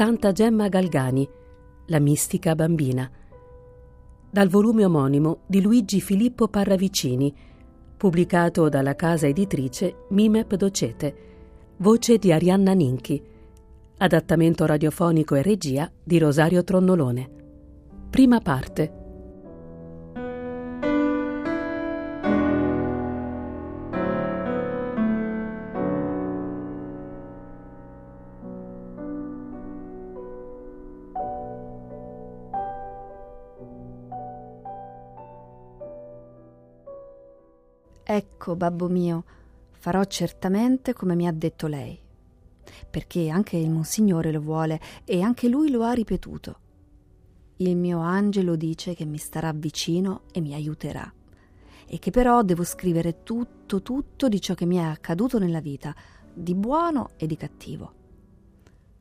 Santa Gemma Galgani, La mistica bambina, dal volume omonimo di Luigi Filippo Parravicini, pubblicato dalla casa editrice Mimep Docete, voce di Arianna Ninchi, adattamento radiofonico e regia di Rosario Tronnolone. Prima parte. Ecco, babbo mio, farò certamente come mi ha detto lei, perché anche il Monsignore lo vuole e anche lui lo ha ripetuto. Il mio angelo dice che mi starà vicino e mi aiuterà, e che però devo scrivere tutto, tutto di ciò che mi è accaduto nella vita, di buono e di cattivo.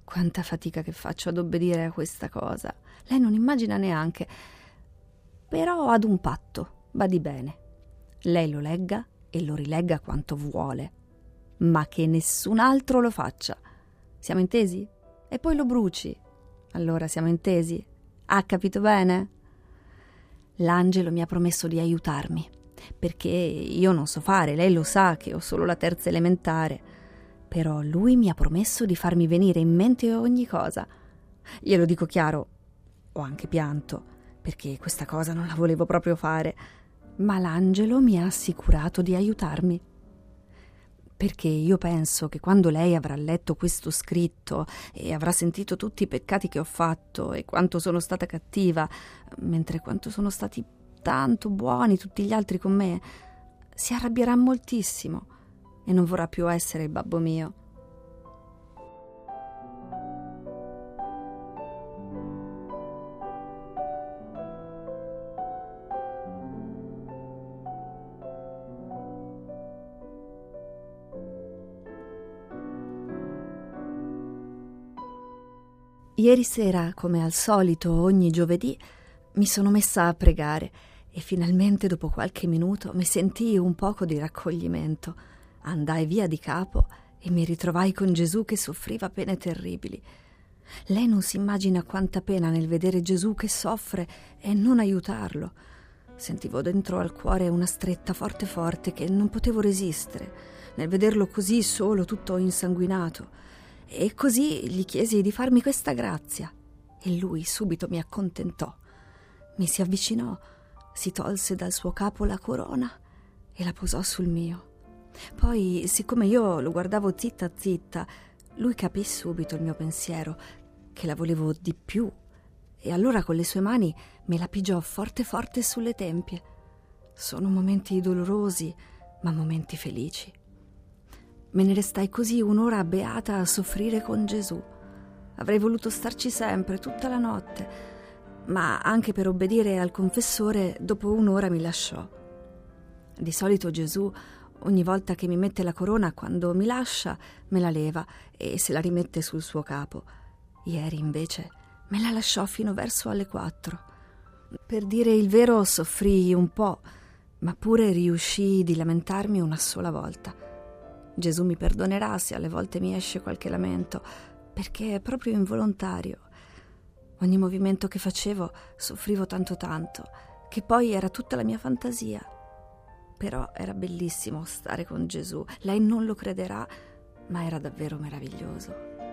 Quanta fatica che faccio ad obbedire a questa cosa. Lei non immagina neanche. Però ad un patto, badi bene. Lei lo legga e lo rilegga quanto vuole, ma che nessun altro lo faccia. Siamo intesi? E poi lo bruci. Allora siamo intesi? Ha capito bene? L'angelo mi ha promesso di aiutarmi, perché io non so fare, lei lo sa che ho solo la terza elementare. Però lui mi ha promesso di farmi venire in mente ogni cosa. Glielo dico chiaro, ho anche pianto, perché questa cosa non la volevo proprio fare ma l'angelo mi ha assicurato di aiutarmi. Perché io penso che quando lei avrà letto questo scritto e avrà sentito tutti i peccati che ho fatto e quanto sono stata cattiva, mentre quanto sono stati tanto buoni tutti gli altri con me, si arrabbierà moltissimo e non vorrà più essere il babbo mio. Ieri sera, come al solito ogni giovedì, mi sono messa a pregare e finalmente dopo qualche minuto mi sentii un poco di raccoglimento. Andai via di capo e mi ritrovai con Gesù che soffriva pene terribili. Lei non si immagina quanta pena nel vedere Gesù che soffre e non aiutarlo. Sentivo dentro al cuore una stretta forte forte che non potevo resistere nel vederlo così solo, tutto insanguinato. E così gli chiesi di farmi questa grazia. E lui subito mi accontentò. Mi si avvicinò, si tolse dal suo capo la corona e la posò sul mio. Poi, siccome io lo guardavo zitta zitta, lui capì subito il mio pensiero, che la volevo di più, e allora con le sue mani me la pigiò forte forte sulle tempie. Sono momenti dolorosi, ma momenti felici. Me ne restai così un'ora beata a soffrire con Gesù. Avrei voluto starci sempre, tutta la notte, ma anche per obbedire al confessore, dopo un'ora mi lasciò. Di solito Gesù, ogni volta che mi mette la corona, quando mi lascia, me la leva e se la rimette sul suo capo. Ieri, invece, me la lasciò fino verso alle quattro. Per dire il vero, soffrii un po', ma pure riuscii di lamentarmi una sola volta. Gesù mi perdonerà se alle volte mi esce qualche lamento, perché è proprio involontario. Ogni movimento che facevo soffrivo tanto tanto, che poi era tutta la mia fantasia. Però era bellissimo stare con Gesù. Lei non lo crederà, ma era davvero meraviglioso.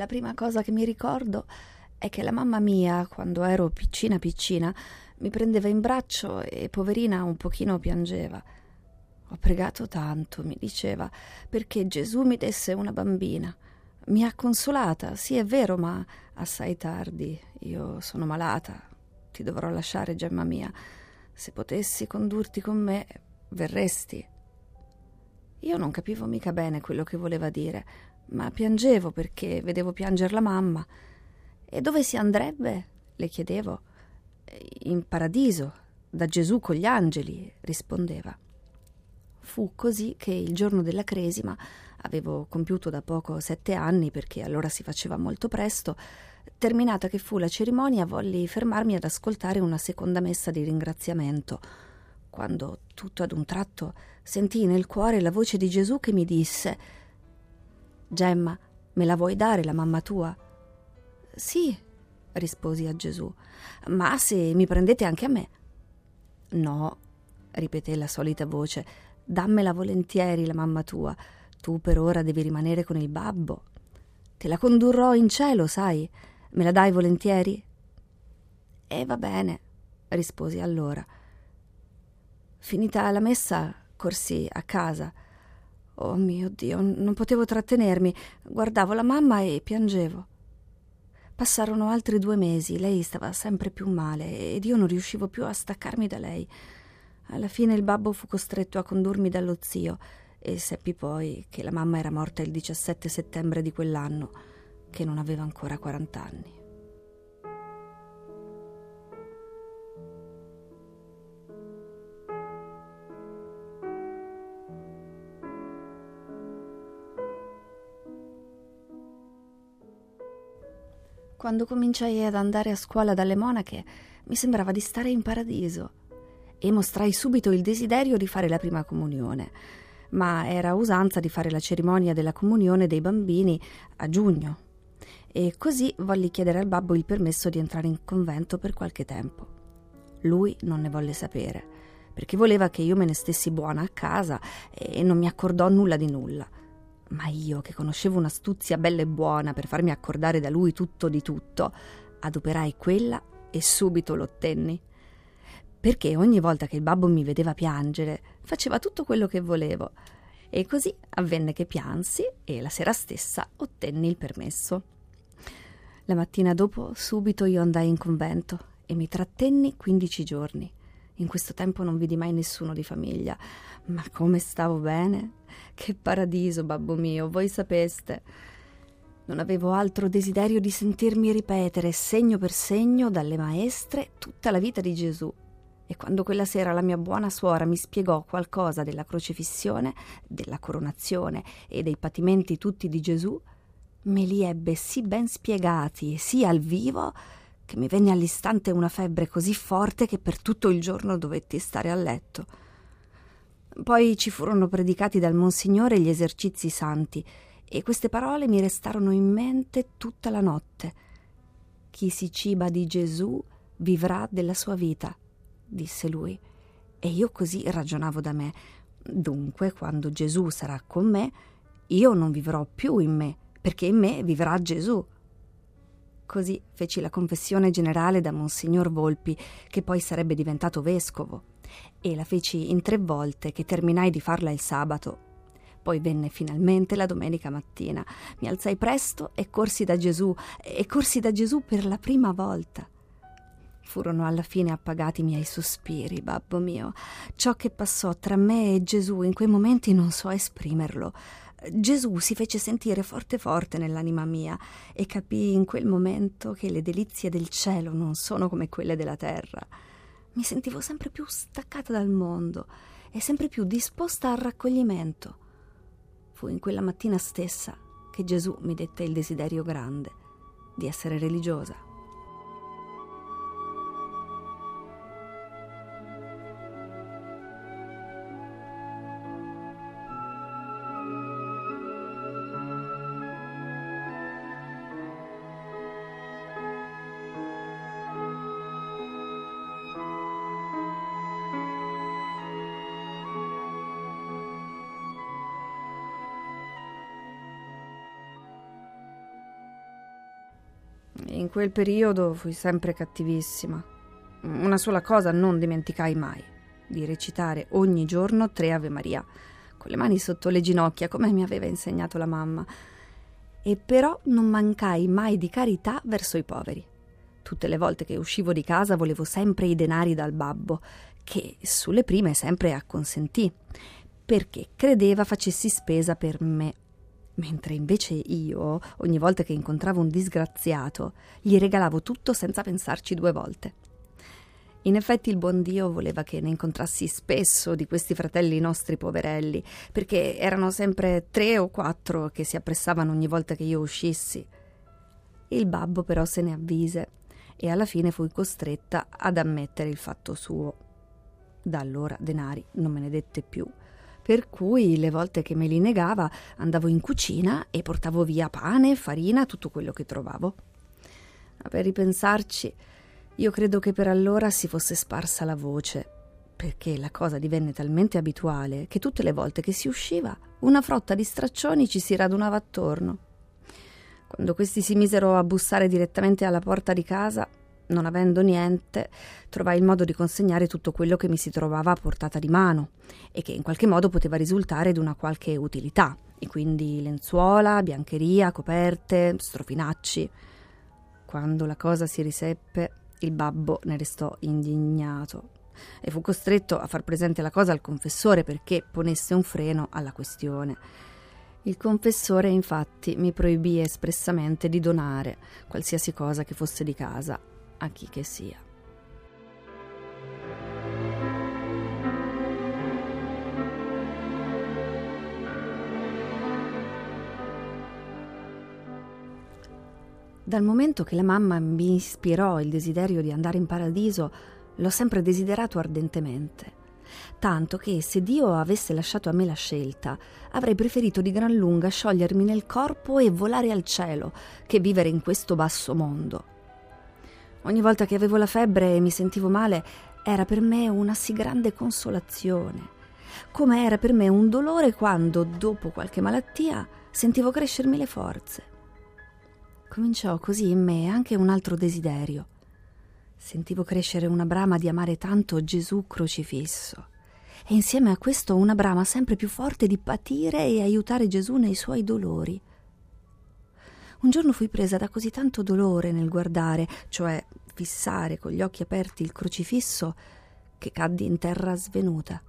La prima cosa che mi ricordo è che la mamma mia, quando ero piccina piccina, mi prendeva in braccio e poverina un pochino piangeva. Ho pregato tanto, mi diceva, perché Gesù mi desse una bambina. Mi ha consolata, sì è vero, ma assai tardi. Io sono malata, ti dovrò lasciare, gemma mia. Se potessi condurti con me, verresti. Io non capivo mica bene quello che voleva dire, ma piangevo perché vedevo piangere la mamma. E dove si andrebbe? le chiedevo. In paradiso, da Gesù con gli angeli, rispondeva. Fu così che il giorno della cresima Avevo compiuto da poco sette anni perché allora si faceva molto presto. Terminata che fu la cerimonia, volli fermarmi ad ascoltare una seconda messa di ringraziamento, quando tutto ad un tratto sentii nel cuore la voce di Gesù che mi disse Gemma, me la vuoi dare la mamma tua? Sì, risposi a Gesù, ma se mi prendete anche a me. No, ripeté la solita voce, dammela volentieri la mamma tua. Tu per ora devi rimanere con il babbo. Te la condurrò in cielo, sai? Me la dai volentieri? E va bene, risposi allora. Finita la messa, corsi a casa. Oh mio Dio, non potevo trattenermi. Guardavo la mamma e piangevo. Passarono altri due mesi, lei stava sempre più male ed io non riuscivo più a staccarmi da lei. Alla fine il babbo fu costretto a condurmi dallo zio e seppi poi che la mamma era morta il 17 settembre di quell'anno, che non aveva ancora 40 anni. Quando cominciai ad andare a scuola dalle monache, mi sembrava di stare in paradiso e mostrai subito il desiderio di fare la prima comunione, ma era usanza di fare la cerimonia della comunione dei bambini a giugno. E così volli chiedere al babbo il permesso di entrare in convento per qualche tempo. Lui non ne volle sapere, perché voleva che io me ne stessi buona a casa e non mi accordò nulla di nulla. Ma io, che conoscevo un'astuzia bella e buona per farmi accordare da lui tutto di tutto, adoperai quella e subito l'ottenni. Perché ogni volta che il babbo mi vedeva piangere, faceva tutto quello che volevo. E così avvenne che piansi e la sera stessa ottenni il permesso. La mattina dopo subito io andai in convento e mi trattenni 15 giorni. In questo tempo non vidi mai nessuno di famiglia, ma come stavo bene? Che paradiso, babbo mio, voi sapeste. Non avevo altro desiderio di sentirmi ripetere segno per segno dalle maestre tutta la vita di Gesù. E quando quella sera la mia buona suora mi spiegò qualcosa della crocefissione, della coronazione e dei patimenti tutti di Gesù, me li ebbe sì ben spiegati, sì al vivo, che mi venne all'istante una febbre così forte che per tutto il giorno dovetti stare a letto. Poi ci furono predicati dal Monsignore gli esercizi santi e queste parole mi restarono in mente tutta la notte. Chi si ciba di Gesù vivrà della sua vita, disse lui. E io così ragionavo da me. Dunque, quando Gesù sarà con me, io non vivrò più in me, perché in me vivrà Gesù. Così feci la confessione generale da Monsignor Volpi, che poi sarebbe diventato vescovo, e la feci in tre volte che terminai di farla il sabato. Poi venne finalmente la domenica mattina. Mi alzai presto e corsi da Gesù, e corsi da Gesù per la prima volta. Furono alla fine appagati i miei sospiri, babbo mio. Ciò che passò tra me e Gesù in quei momenti non so esprimerlo. Gesù si fece sentire forte forte nell'anima mia e capii in quel momento che le delizie del cielo non sono come quelle della terra. Mi sentivo sempre più staccata dal mondo e sempre più disposta al raccoglimento. Fu in quella mattina stessa che Gesù mi dette il desiderio grande di essere religiosa. In quel periodo fui sempre cattivissima. Una sola cosa non dimenticai mai, di recitare ogni giorno tre Ave Maria, con le mani sotto le ginocchia, come mi aveva insegnato la mamma. E però non mancai mai di carità verso i poveri. Tutte le volte che uscivo di casa volevo sempre i denari dal babbo, che sulle prime sempre acconsentì, perché credeva facessi spesa per me mentre invece io, ogni volta che incontravo un disgraziato, gli regalavo tutto senza pensarci due volte. In effetti il buon Dio voleva che ne incontrassi spesso di questi fratelli nostri poverelli, perché erano sempre tre o quattro che si appressavano ogni volta che io uscissi. Il babbo però se ne avvise e alla fine fui costretta ad ammettere il fatto suo. Da allora denari non me ne dette più, per cui le volte che me li negava andavo in cucina e portavo via pane, farina, tutto quello che trovavo. Ma per ripensarci, io credo che per allora si fosse sparsa la voce, perché la cosa divenne talmente abituale che tutte le volte che si usciva una frotta di straccioni ci si radunava attorno. Quando questi si misero a bussare direttamente alla porta di casa, non avendo niente, trovai il modo di consegnare tutto quello che mi si trovava a portata di mano e che in qualche modo poteva risultare di una qualche utilità, e quindi lenzuola, biancheria, coperte, strofinacci. Quando la cosa si riseppe, il babbo ne restò indignato e fu costretto a far presente la cosa al confessore perché ponesse un freno alla questione. Il confessore infatti mi proibì espressamente di donare qualsiasi cosa che fosse di casa a chi che sia. Dal momento che la mamma mi ispirò il desiderio di andare in paradiso, l'ho sempre desiderato ardentemente. Tanto che se Dio avesse lasciato a me la scelta, avrei preferito di gran lunga sciogliermi nel corpo e volare al cielo che vivere in questo basso mondo. Ogni volta che avevo la febbre e mi sentivo male, era per me una sì grande consolazione, come era per me un dolore quando, dopo qualche malattia, sentivo crescermi le forze. Cominciò così in me anche un altro desiderio. Sentivo crescere una brama di amare tanto Gesù crocifisso e insieme a questo una brama sempre più forte di patire e aiutare Gesù nei suoi dolori. Un giorno fui presa da così tanto dolore nel guardare, cioè fissare con gli occhi aperti il crocifisso, che caddi in terra svenuta.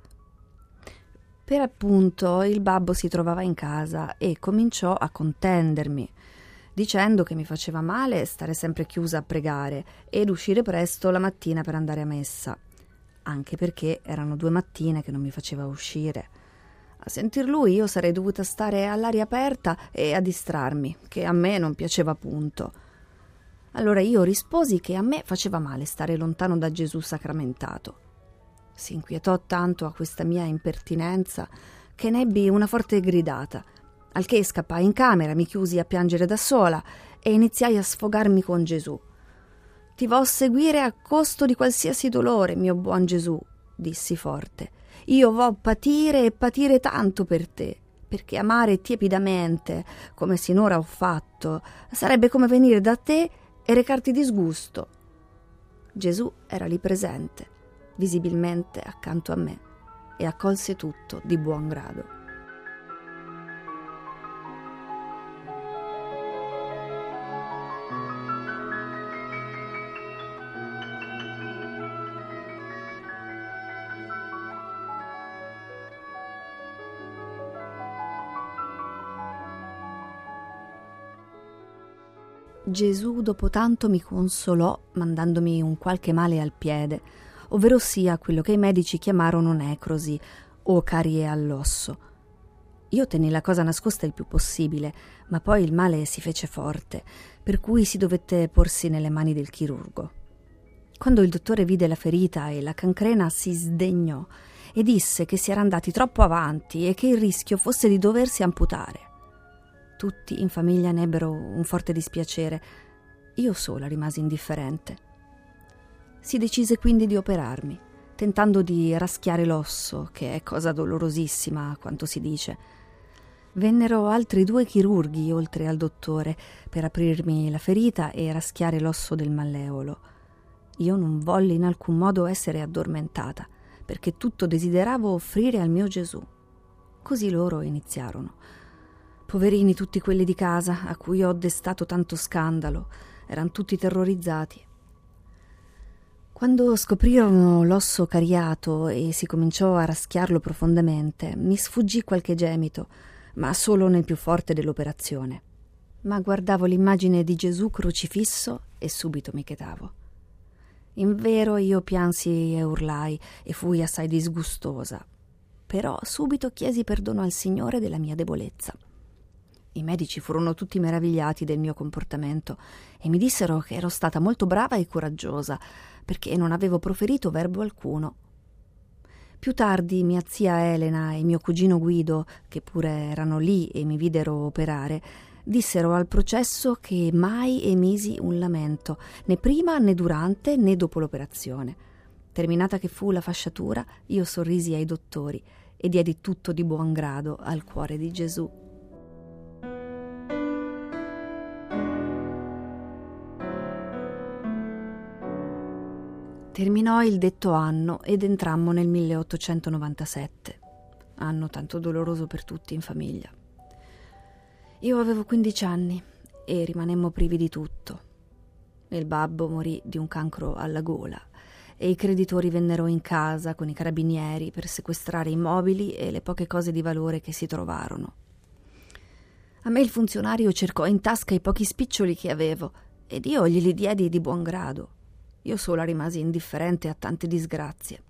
Per appunto il babbo si trovava in casa e cominciò a contendermi dicendo che mi faceva male stare sempre chiusa a pregare ed uscire presto la mattina per andare a messa, anche perché erano due mattine che non mi faceva uscire. A sentir lui io sarei dovuta stare all'aria aperta e a distrarmi, che a me non piaceva punto. Allora io risposi che a me faceva male stare lontano da Gesù sacramentato. Si inquietò tanto a questa mia impertinenza che ne ebbi una forte gridata – al che scappai in camera, mi chiusi a piangere da sola e iniziai a sfogarmi con Gesù. Ti vo seguire a costo di qualsiasi dolore, mio buon Gesù, dissi forte. Io vo patire e patire tanto per te, perché amare tiepidamente, come sinora ho fatto, sarebbe come venire da te e recarti disgusto. Gesù era lì presente, visibilmente accanto a me, e accolse tutto di buon grado. Gesù dopo tanto mi consolò mandandomi un qualche male al piede, ovvero sia quello che i medici chiamarono necrosi o carie all'osso. Io tenni la cosa nascosta il più possibile, ma poi il male si fece forte, per cui si dovette porsi nelle mani del chirurgo. Quando il dottore vide la ferita e la cancrena si sdegnò e disse che si era andati troppo avanti e che il rischio fosse di doversi amputare. Tutti in famiglia ne ebbero un forte dispiacere. Io sola rimasi indifferente. Si decise quindi di operarmi, tentando di raschiare l'osso, che è cosa dolorosissima, quanto si dice. Vennero altri due chirurghi oltre al dottore per aprirmi la ferita e raschiare l'osso del malleolo. Io non volli in alcun modo essere addormentata, perché tutto desideravo offrire al mio Gesù. Così loro iniziarono. Poverini tutti quelli di casa a cui ho destato tanto scandalo, erano tutti terrorizzati. Quando scoprirono l'osso cariato e si cominciò a raschiarlo profondamente, mi sfuggì qualche gemito, ma solo nel più forte dell'operazione. Ma guardavo l'immagine di Gesù crocifisso e subito mi chetavo. Invero io piansi e urlai e fui assai disgustosa. Però subito chiesi perdono al Signore della mia debolezza. I medici furono tutti meravigliati del mio comportamento e mi dissero che ero stata molto brava e coraggiosa, perché non avevo proferito verbo alcuno. Più tardi mia zia Elena e mio cugino Guido, che pure erano lì e mi videro operare, dissero al processo che mai emisi un lamento, né prima né durante né dopo l'operazione. Terminata che fu la fasciatura, io sorrisi ai dottori e diedi tutto di buon grado al cuore di Gesù. Terminò il detto anno ed entrammo nel 1897, anno tanto doloroso per tutti in famiglia. Io avevo 15 anni e rimanemmo privi di tutto. Il babbo morì di un cancro alla gola e i creditori vennero in casa con i carabinieri per sequestrare i mobili e le poche cose di valore che si trovarono. A me il funzionario cercò in tasca i pochi spiccioli che avevo ed io glieli diedi di buon grado. Io sola rimasi indifferente a tante disgrazie.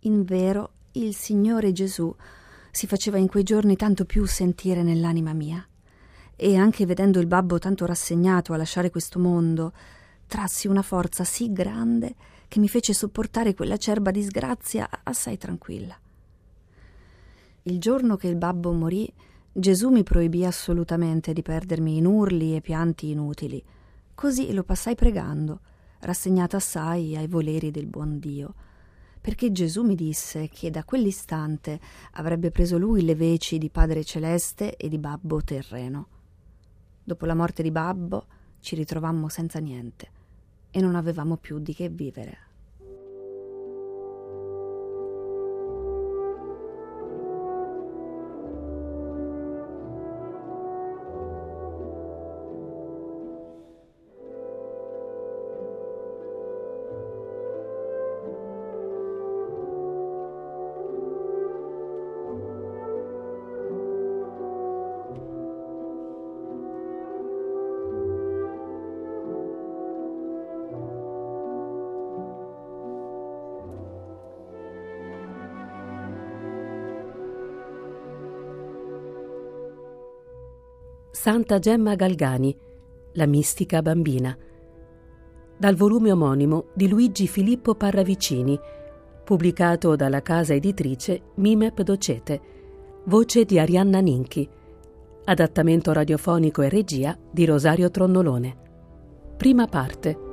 Invero, il Signore Gesù si faceva in quei giorni tanto più sentire nell'anima mia. E anche vedendo il babbo tanto rassegnato a lasciare questo mondo, trassi una forza sì grande che mi fece sopportare quella cerba disgrazia assai tranquilla. Il giorno che il babbo morì, Gesù mi proibì assolutamente di perdermi in urli e pianti inutili. Così lo passai pregando rassegnata assai ai voleri del buon Dio, perché Gesù mi disse che da quell'istante avrebbe preso lui le veci di Padre Celeste e di Babbo terreno. Dopo la morte di Babbo ci ritrovammo senza niente e non avevamo più di che vivere. Santa Gemma Galgani, La mistica bambina. Dal volume omonimo di Luigi Filippo Parravicini, pubblicato dalla casa editrice Mimep Docete. Voce di Arianna Ninchi. Adattamento radiofonico e regia di Rosario Tronnolone. Prima parte.